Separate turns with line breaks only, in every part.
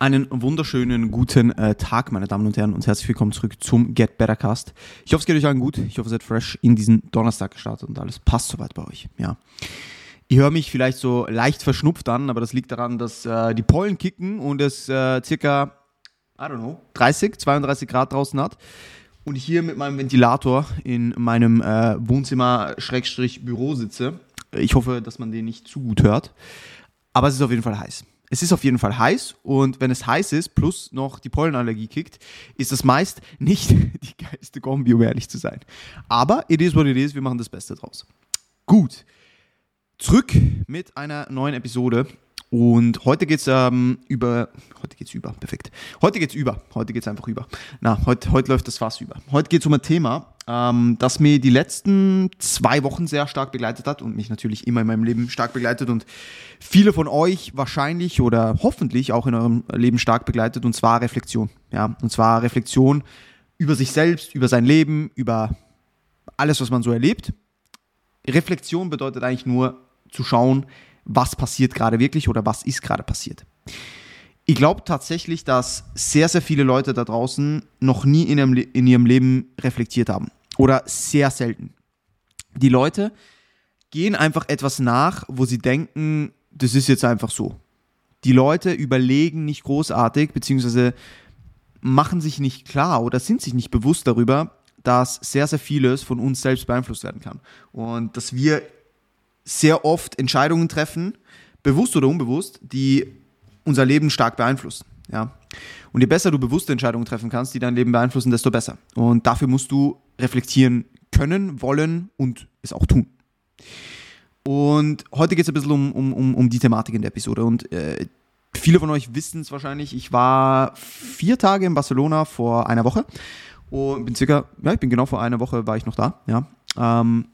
Einen wunderschönen guten äh, Tag, meine Damen und Herren, und herzlich willkommen zurück zum Get Better Cast. Ich hoffe, es geht euch allen gut. Ich hoffe, ihr seid fresh in diesen Donnerstag gestartet und alles passt soweit bei euch. Ja. Ich höre mich vielleicht so leicht verschnupft an, aber das liegt daran, dass äh, die Pollen kicken und es äh, circa, I don't know, 30, 32 Grad draußen hat. Und ich hier mit meinem Ventilator in meinem äh, Wohnzimmer-Büro sitze. Ich hoffe, dass man den nicht zu gut hört. Aber es ist auf jeden Fall heiß es ist auf jeden Fall heiß und wenn es heiß ist, plus noch die Pollenallergie kickt, ist das meist nicht die geilste Kombi, um ehrlich zu sein. Aber it is what it is, wir machen das Beste draus. Gut, zurück mit einer neuen Episode und heute geht es ähm, über, heute geht's über, perfekt. Heute geht's über, heute geht's einfach über. Na, heute, heute läuft das Fass über. Heute geht es um ein Thema, ähm, das mir die letzten zwei Wochen sehr stark begleitet hat und mich natürlich immer in meinem Leben stark begleitet und viele von euch wahrscheinlich oder hoffentlich auch in eurem Leben stark begleitet und zwar Reflexion. Ja, und zwar Reflexion über sich selbst, über sein Leben, über alles, was man so erlebt. Reflexion bedeutet eigentlich nur zu schauen, was passiert gerade wirklich oder was ist gerade passiert. Ich glaube tatsächlich, dass sehr, sehr viele Leute da draußen noch nie in ihrem, in ihrem Leben reflektiert haben. Oder sehr selten. Die Leute gehen einfach etwas nach, wo sie denken, das ist jetzt einfach so. Die Leute überlegen nicht großartig, beziehungsweise machen sich nicht klar oder sind sich nicht bewusst darüber, dass sehr, sehr vieles von uns selbst beeinflusst werden kann. Und dass wir sehr oft Entscheidungen treffen, bewusst oder unbewusst, die unser Leben stark beeinflussen. Ja? Und je besser du bewusste Entscheidungen treffen kannst, die dein Leben beeinflussen, desto besser. Und dafür musst du reflektieren können, wollen und es auch tun. Und heute geht es ein bisschen um, um, um, um die Thematik in der Episode. Und äh, viele von euch wissen es wahrscheinlich, ich war vier Tage in Barcelona vor einer Woche. Und bin circa, ja, ich bin genau vor einer Woche war ich noch da, ja. Ähm,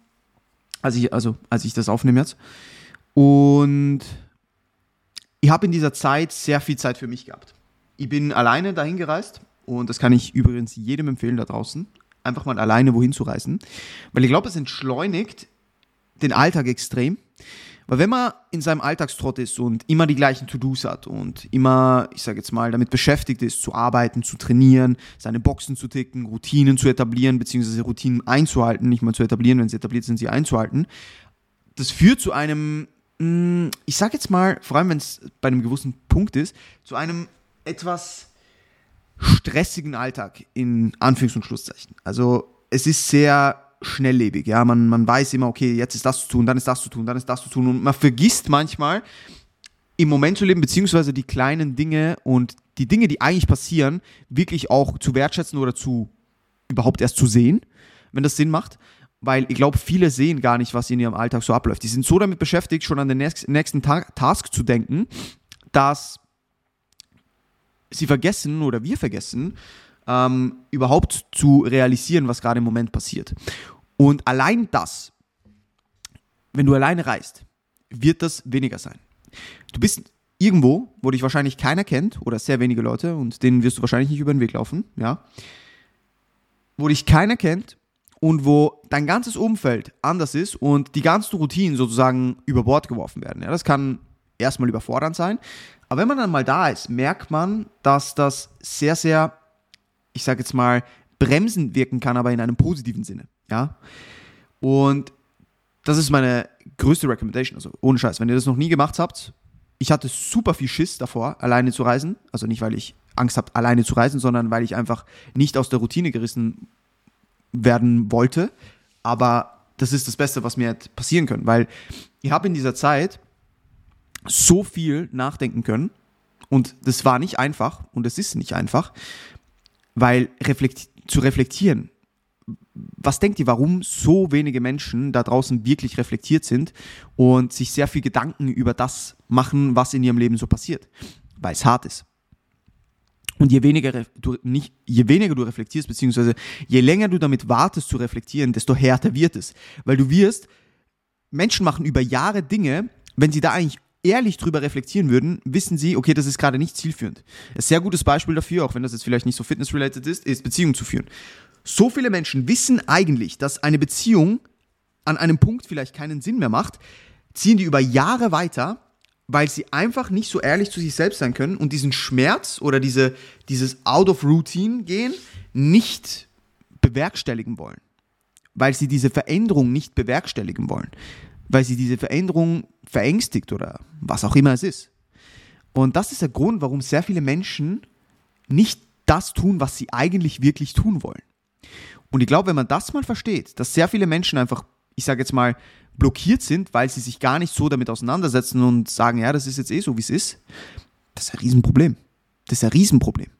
als ich, also als ich das aufnehme jetzt. Und ich habe in dieser Zeit sehr viel Zeit für mich gehabt. Ich bin alleine dahin gereist und das kann ich übrigens jedem empfehlen da draußen, einfach mal alleine wohin zu reisen, weil ich glaube, es entschleunigt den Alltag extrem. Weil wenn man in seinem Alltagstrott ist und immer die gleichen To-Dos hat und immer, ich sage jetzt mal, damit beschäftigt ist, zu arbeiten, zu trainieren, seine Boxen zu ticken, Routinen zu etablieren, beziehungsweise Routinen einzuhalten, nicht mal zu etablieren, wenn sie etabliert sind, sie einzuhalten, das führt zu einem, mm, ich sage jetzt mal, vor allem wenn es bei einem gewissen Punkt ist, zu einem etwas stressigen Alltag in Anführungs- und Schlusszeichen. Also es ist sehr schnelllebig. Ja, man, man weiß immer, okay, jetzt ist das zu tun, dann ist das zu tun, dann ist das zu tun. Und man vergisst manchmal, im Moment zu leben, beziehungsweise die kleinen Dinge und die Dinge, die eigentlich passieren, wirklich auch zu wertschätzen oder zu überhaupt erst zu sehen, wenn das Sinn macht. Weil ich glaube, viele sehen gar nicht, was in ihrem Alltag so abläuft. Die sind so damit beschäftigt, schon an den nächsten Task zu denken, dass sie vergessen oder wir vergessen, ähm, überhaupt zu realisieren, was gerade im Moment passiert. Und allein das, wenn du alleine reist, wird das weniger sein. Du bist irgendwo, wo dich wahrscheinlich keiner kennt oder sehr wenige Leute und denen wirst du wahrscheinlich nicht über den Weg laufen, ja, wo dich keiner kennt und wo dein ganzes Umfeld anders ist und die ganzen Routinen sozusagen über Bord geworfen werden. Ja, das kann erstmal überfordernd sein, aber wenn man dann mal da ist, merkt man, dass das sehr, sehr, ich sage jetzt mal, bremsend wirken kann, aber in einem positiven Sinne. Ja. Und das ist meine größte Recommendation. Also ohne Scheiß, wenn ihr das noch nie gemacht habt, ich hatte super viel Schiss davor, alleine zu reisen. Also nicht, weil ich Angst habe, alleine zu reisen, sondern weil ich einfach nicht aus der Routine gerissen werden wollte. Aber das ist das Beste, was mir hätte passieren können, weil ich habe in dieser Zeit so viel nachdenken können und das war nicht einfach und es ist nicht einfach, weil reflekt zu reflektieren was denkt ihr, warum so wenige Menschen da draußen wirklich reflektiert sind und sich sehr viel Gedanken über das machen, was in ihrem Leben so passiert? Weil es hart ist. Und je weniger du nicht, je weniger du reflektierst, beziehungsweise je länger du damit wartest zu reflektieren, desto härter wird es. Weil du wirst, Menschen machen über Jahre Dinge, wenn sie da eigentlich ehrlich drüber reflektieren würden, wissen sie, okay, das ist gerade nicht zielführend. Ein sehr gutes Beispiel dafür, auch wenn das jetzt vielleicht nicht so fitness-related ist, ist Beziehungen zu führen. So viele Menschen wissen eigentlich, dass eine Beziehung an einem Punkt vielleicht keinen Sinn mehr macht, ziehen die über Jahre weiter, weil sie einfach nicht so ehrlich zu sich selbst sein können und diesen Schmerz oder diese, dieses Out of Routine gehen nicht bewerkstelligen wollen. Weil sie diese Veränderung nicht bewerkstelligen wollen. Weil sie diese Veränderung verängstigt oder was auch immer es ist. Und das ist der Grund, warum sehr viele Menschen nicht das tun, was sie eigentlich wirklich tun wollen. Und ich glaube, wenn man das mal versteht, dass sehr viele Menschen einfach, ich sage jetzt mal, blockiert sind, weil sie sich gar nicht so damit auseinandersetzen und sagen, ja, das ist jetzt eh so, wie es ist, das ist ein Riesenproblem. Das ist ein Riesenproblem.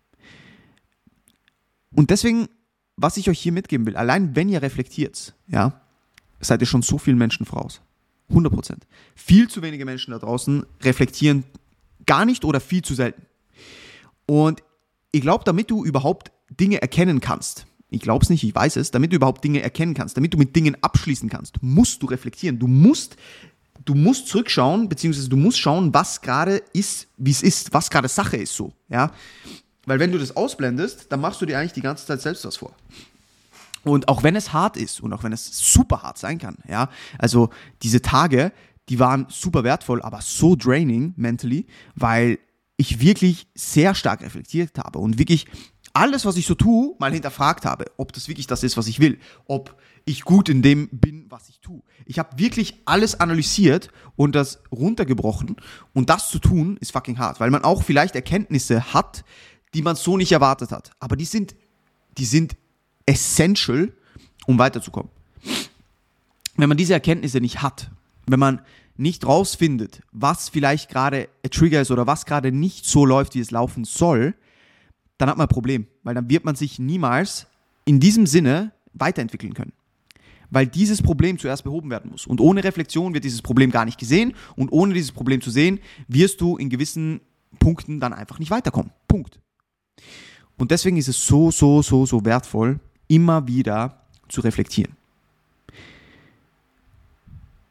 Und deswegen, was ich euch hier mitgeben will, allein wenn ihr reflektiert, ja, seid ihr schon so vielen Menschen voraus. 100 Prozent. Viel zu wenige Menschen da draußen reflektieren gar nicht oder viel zu selten. Und ich glaube, damit du überhaupt Dinge erkennen kannst, ich glaube es nicht, ich weiß es, damit du überhaupt Dinge erkennen kannst, damit du mit Dingen abschließen kannst, musst du reflektieren. Du musst, du musst zurückschauen, beziehungsweise du musst schauen, was gerade ist, wie es ist, was gerade Sache ist so, ja. Weil wenn du das ausblendest, dann machst du dir eigentlich die ganze Zeit selbst was vor. Und auch wenn es hart ist und auch wenn es super hart sein kann, ja, also diese Tage, die waren super wertvoll, aber so draining mentally, weil ich wirklich sehr stark reflektiert habe und wirklich alles, was ich so tue, mal hinterfragt habe, ob das wirklich das ist, was ich will, ob ich gut in dem bin, was ich tue. Ich habe wirklich alles analysiert und das runtergebrochen und das zu tun ist fucking hart, weil man auch vielleicht Erkenntnisse hat, die man so nicht erwartet hat, aber die sind die sind essential, um weiterzukommen. Wenn man diese Erkenntnisse nicht hat, wenn man nicht rausfindet, was vielleicht gerade ein Trigger ist oder was gerade nicht so läuft, wie es laufen soll, dann hat man ein Problem, weil dann wird man sich niemals in diesem Sinne weiterentwickeln können. Weil dieses Problem zuerst behoben werden muss. Und ohne Reflexion wird dieses Problem gar nicht gesehen. Und ohne dieses Problem zu sehen, wirst du in gewissen Punkten dann einfach nicht weiterkommen. Punkt. Und deswegen ist es so, so, so, so wertvoll, immer wieder zu reflektieren.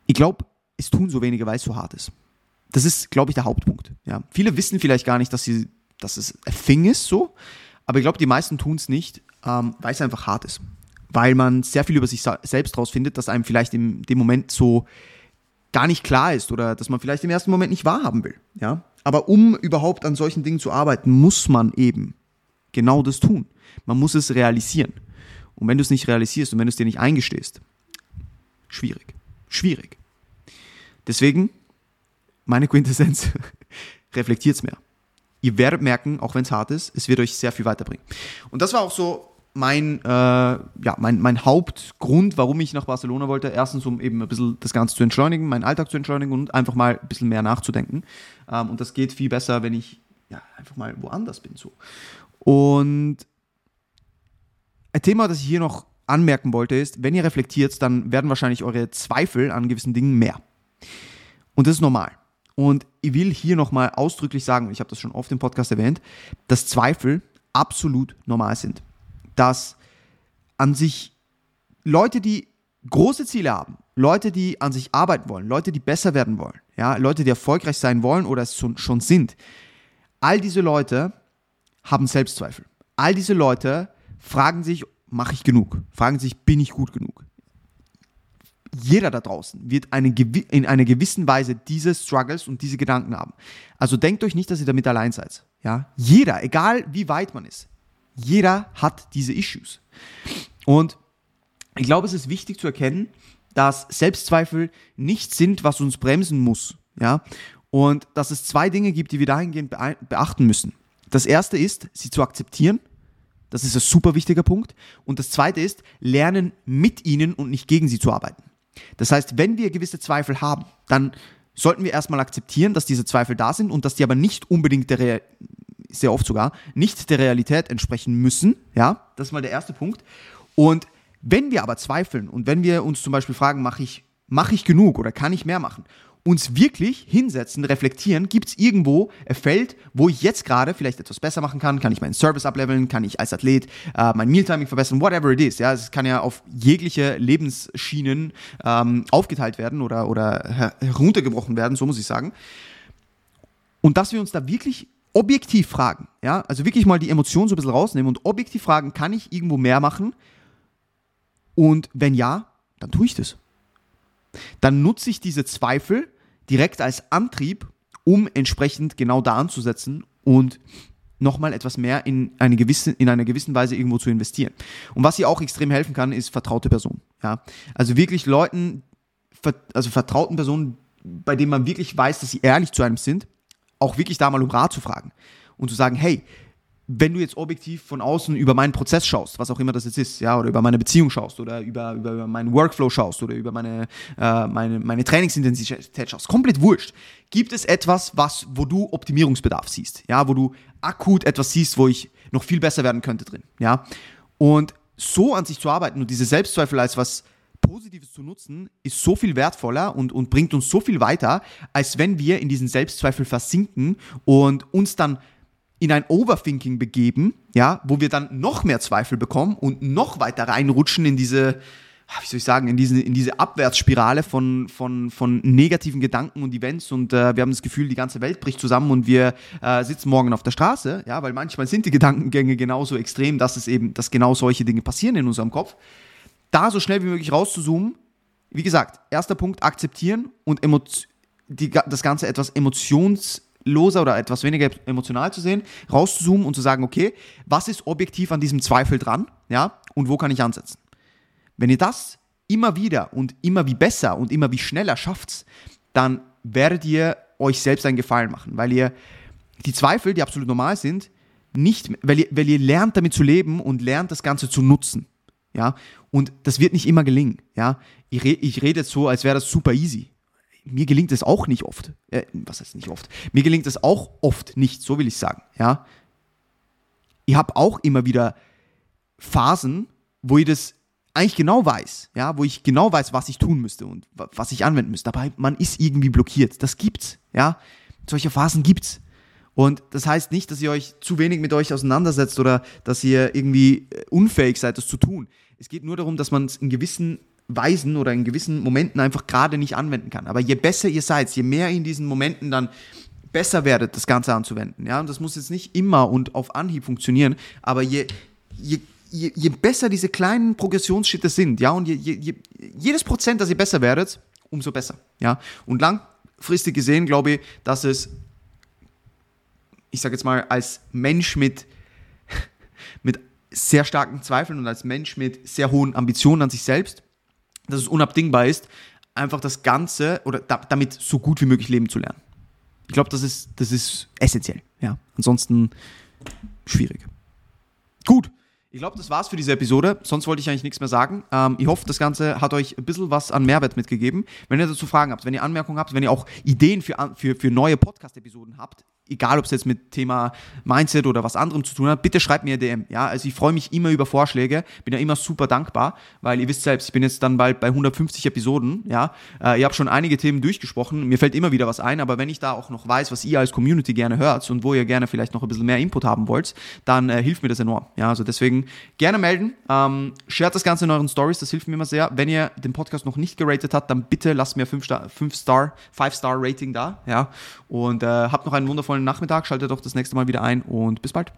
Ich glaube, es tun so wenige, weil es so hart ist. Das ist, glaube ich, der Hauptpunkt. Ja. Viele wissen vielleicht gar nicht, dass, sie, dass es ein Thing ist, so. Aber ich glaube, die meisten tun es nicht, ähm, weil es einfach hart ist. Weil man sehr viel über sich selbst rausfindet, dass einem vielleicht in dem Moment so gar nicht klar ist oder dass man vielleicht im ersten Moment nicht wahrhaben will. Ja. Aber um überhaupt an solchen Dingen zu arbeiten, muss man eben genau das tun. Man muss es realisieren. Und wenn du es nicht realisierst und wenn du es dir nicht eingestehst, schwierig. Schwierig. Deswegen, meine Quintessenz, reflektiert es mehr. Ihr werdet merken, auch wenn es hart ist, es wird euch sehr viel weiterbringen. Und das war auch so mein, äh, ja, mein, mein Hauptgrund, warum ich nach Barcelona wollte. Erstens, um eben ein bisschen das Ganze zu entschleunigen, meinen Alltag zu entschleunigen und einfach mal ein bisschen mehr nachzudenken. Ähm, und das geht viel besser, wenn ich ja, einfach mal woanders bin. So. Und ein Thema, das ich hier noch anmerken wollte, ist, wenn ihr reflektiert, dann werden wahrscheinlich eure Zweifel an gewissen Dingen mehr. Und das ist normal. Und ich will hier nochmal ausdrücklich sagen, ich habe das schon oft im Podcast erwähnt, dass Zweifel absolut normal sind. Dass an sich Leute, die große Ziele haben, Leute, die an sich arbeiten wollen, Leute, die besser werden wollen, ja, Leute, die erfolgreich sein wollen oder es schon sind, all diese Leute haben Selbstzweifel. All diese Leute fragen sich, mache ich genug? Fragen sich, bin ich gut genug? jeder da draußen wird eine, in einer gewissen Weise diese Struggles und diese Gedanken haben. Also denkt euch nicht, dass ihr damit allein seid. Ja? Jeder, egal wie weit man ist, jeder hat diese Issues. Und ich glaube, es ist wichtig zu erkennen, dass Selbstzweifel nicht sind, was uns bremsen muss. Ja? Und dass es zwei Dinge gibt, die wir dahingehend beachten müssen. Das erste ist, sie zu akzeptieren. Das ist ein super wichtiger Punkt. Und das zweite ist, lernen mit ihnen und nicht gegen sie zu arbeiten. Das heißt, wenn wir gewisse Zweifel haben, dann sollten wir erstmal akzeptieren, dass diese Zweifel da sind und dass die aber nicht unbedingt der Real sehr oft sogar nicht der Realität entsprechen müssen. Ja, das ist mal der erste Punkt. Und wenn wir aber zweifeln und wenn wir uns zum Beispiel fragen, mache ich, mache ich genug oder kann ich mehr machen uns wirklich hinsetzen, reflektieren, gibt es irgendwo ein Feld, wo ich jetzt gerade vielleicht etwas besser machen kann, kann ich meinen Service ableveln, kann ich als Athlet äh, mein Mealtiming verbessern, whatever it is. Ja, es kann ja auf jegliche Lebensschienen ähm, aufgeteilt werden oder, oder heruntergebrochen werden, so muss ich sagen. Und dass wir uns da wirklich objektiv fragen, ja, also wirklich mal die Emotionen so ein bisschen rausnehmen und objektiv fragen, kann ich irgendwo mehr machen? Und wenn ja, dann tue ich das. Dann nutze ich diese Zweifel direkt als Antrieb, um entsprechend genau da anzusetzen und nochmal etwas mehr in eine gewisse, in einer gewissen Weise irgendwo zu investieren. Und was hier auch extrem helfen kann, ist vertraute Personen. Ja? Also wirklich Leuten, also vertrauten Personen, bei denen man wirklich weiß, dass sie ehrlich zu einem sind, auch wirklich da mal um Rat zu fragen und zu sagen, hey, wenn du jetzt objektiv von außen über meinen Prozess schaust, was auch immer das jetzt ist, ja, oder über meine Beziehung schaust oder über, über, über meinen Workflow schaust oder über meine, äh, meine, meine Trainingsintensität schaust, komplett wurscht. Gibt es etwas, was, wo du Optimierungsbedarf siehst, ja, wo du akut etwas siehst, wo ich noch viel besser werden könnte drin, ja? Und so an sich zu arbeiten und diese Selbstzweifel als was Positives zu nutzen, ist so viel wertvoller und, und bringt uns so viel weiter, als wenn wir in diesen Selbstzweifel versinken und uns dann in ein Overthinking begeben, ja, wo wir dann noch mehr Zweifel bekommen und noch weiter reinrutschen in diese, ah, wie soll ich sagen, in diese, in diese Abwärtsspirale von, von, von negativen Gedanken und Events und äh, wir haben das Gefühl, die ganze Welt bricht zusammen und wir äh, sitzen morgen auf der Straße, ja, weil manchmal sind die Gedankengänge genauso extrem, dass es eben, dass genau solche Dinge passieren in unserem Kopf. Da so schnell wie möglich rauszuzoomen, wie gesagt, erster Punkt, akzeptieren und die, das Ganze etwas emotions loser oder etwas weniger emotional zu sehen, rauszuzoomen und zu sagen, okay, was ist objektiv an diesem Zweifel dran, ja, und wo kann ich ansetzen? Wenn ihr das immer wieder und immer wie besser und immer wie schneller schafft, dann werdet ihr euch selbst einen Gefallen machen, weil ihr die Zweifel, die absolut normal sind, nicht, weil ihr, weil ihr lernt damit zu leben und lernt das Ganze zu nutzen. Ja, und das wird nicht immer gelingen. Ja, ich, re ich rede jetzt so, als wäre das super easy mir gelingt es auch nicht oft. Äh, was heißt nicht oft? Mir gelingt es auch oft nicht, so will ich sagen. Ja? Ich habe auch immer wieder Phasen, wo ich das eigentlich genau weiß, ja, wo ich genau weiß, was ich tun müsste und was ich anwenden müsste. Aber man ist irgendwie blockiert. Das gibt's, ja. Solche Phasen gibt's. Und das heißt nicht, dass ihr euch zu wenig mit euch auseinandersetzt oder dass ihr irgendwie äh, unfähig seid, das zu tun. Es geht nur darum, dass man es in gewissen Weisen oder in gewissen Momenten einfach gerade nicht anwenden kann. Aber je besser ihr seid, je mehr in diesen Momenten dann besser werdet, das Ganze anzuwenden. Ja, und das muss jetzt nicht immer und auf Anhieb funktionieren, aber je, je, je, je besser diese kleinen Progressionsschritte sind, ja, und je, je, jedes Prozent, dass ihr besser werdet, umso besser. Ja, und langfristig gesehen glaube ich, dass es, ich sage jetzt mal, als Mensch mit, mit sehr starken Zweifeln und als Mensch mit sehr hohen Ambitionen an sich selbst dass es unabdingbar ist, einfach das Ganze oder da, damit so gut wie möglich leben zu lernen. Ich glaube, das ist, das ist essentiell. Ja. Ansonsten schwierig. Gut. Ich glaube, das war's für diese Episode. Sonst wollte ich eigentlich nichts mehr sagen. Ähm, ich hoffe, das Ganze hat euch ein bisschen was an Mehrwert mitgegeben. Wenn ihr dazu Fragen habt, wenn ihr Anmerkungen habt, wenn ihr auch Ideen für, für, für neue Podcast-Episoden habt, egal ob es jetzt mit Thema Mindset oder was anderem zu tun hat, bitte schreibt mir DM. Ja, also ich freue mich immer über Vorschläge, bin ja immer super dankbar, weil ihr wisst selbst, ich bin jetzt dann bald bei 150 Episoden. Ja, äh, ihr habt schon einige Themen durchgesprochen, mir fällt immer wieder was ein, aber wenn ich da auch noch weiß, was ihr als Community gerne hört und wo ihr gerne vielleicht noch ein bisschen mehr Input haben wollt, dann äh, hilft mir das enorm. Ja, also deswegen gerne melden, ähm, shared das Ganze in euren Stories, das hilft mir immer sehr. Wenn ihr den Podcast noch nicht geratet habt, dann bitte lasst mir 5 Star, 5 Star, 5 Star Rating da. Ja, und äh, habt noch einen wundervollen Nachmittag. Schaltet doch das nächste Mal wieder ein und bis bald.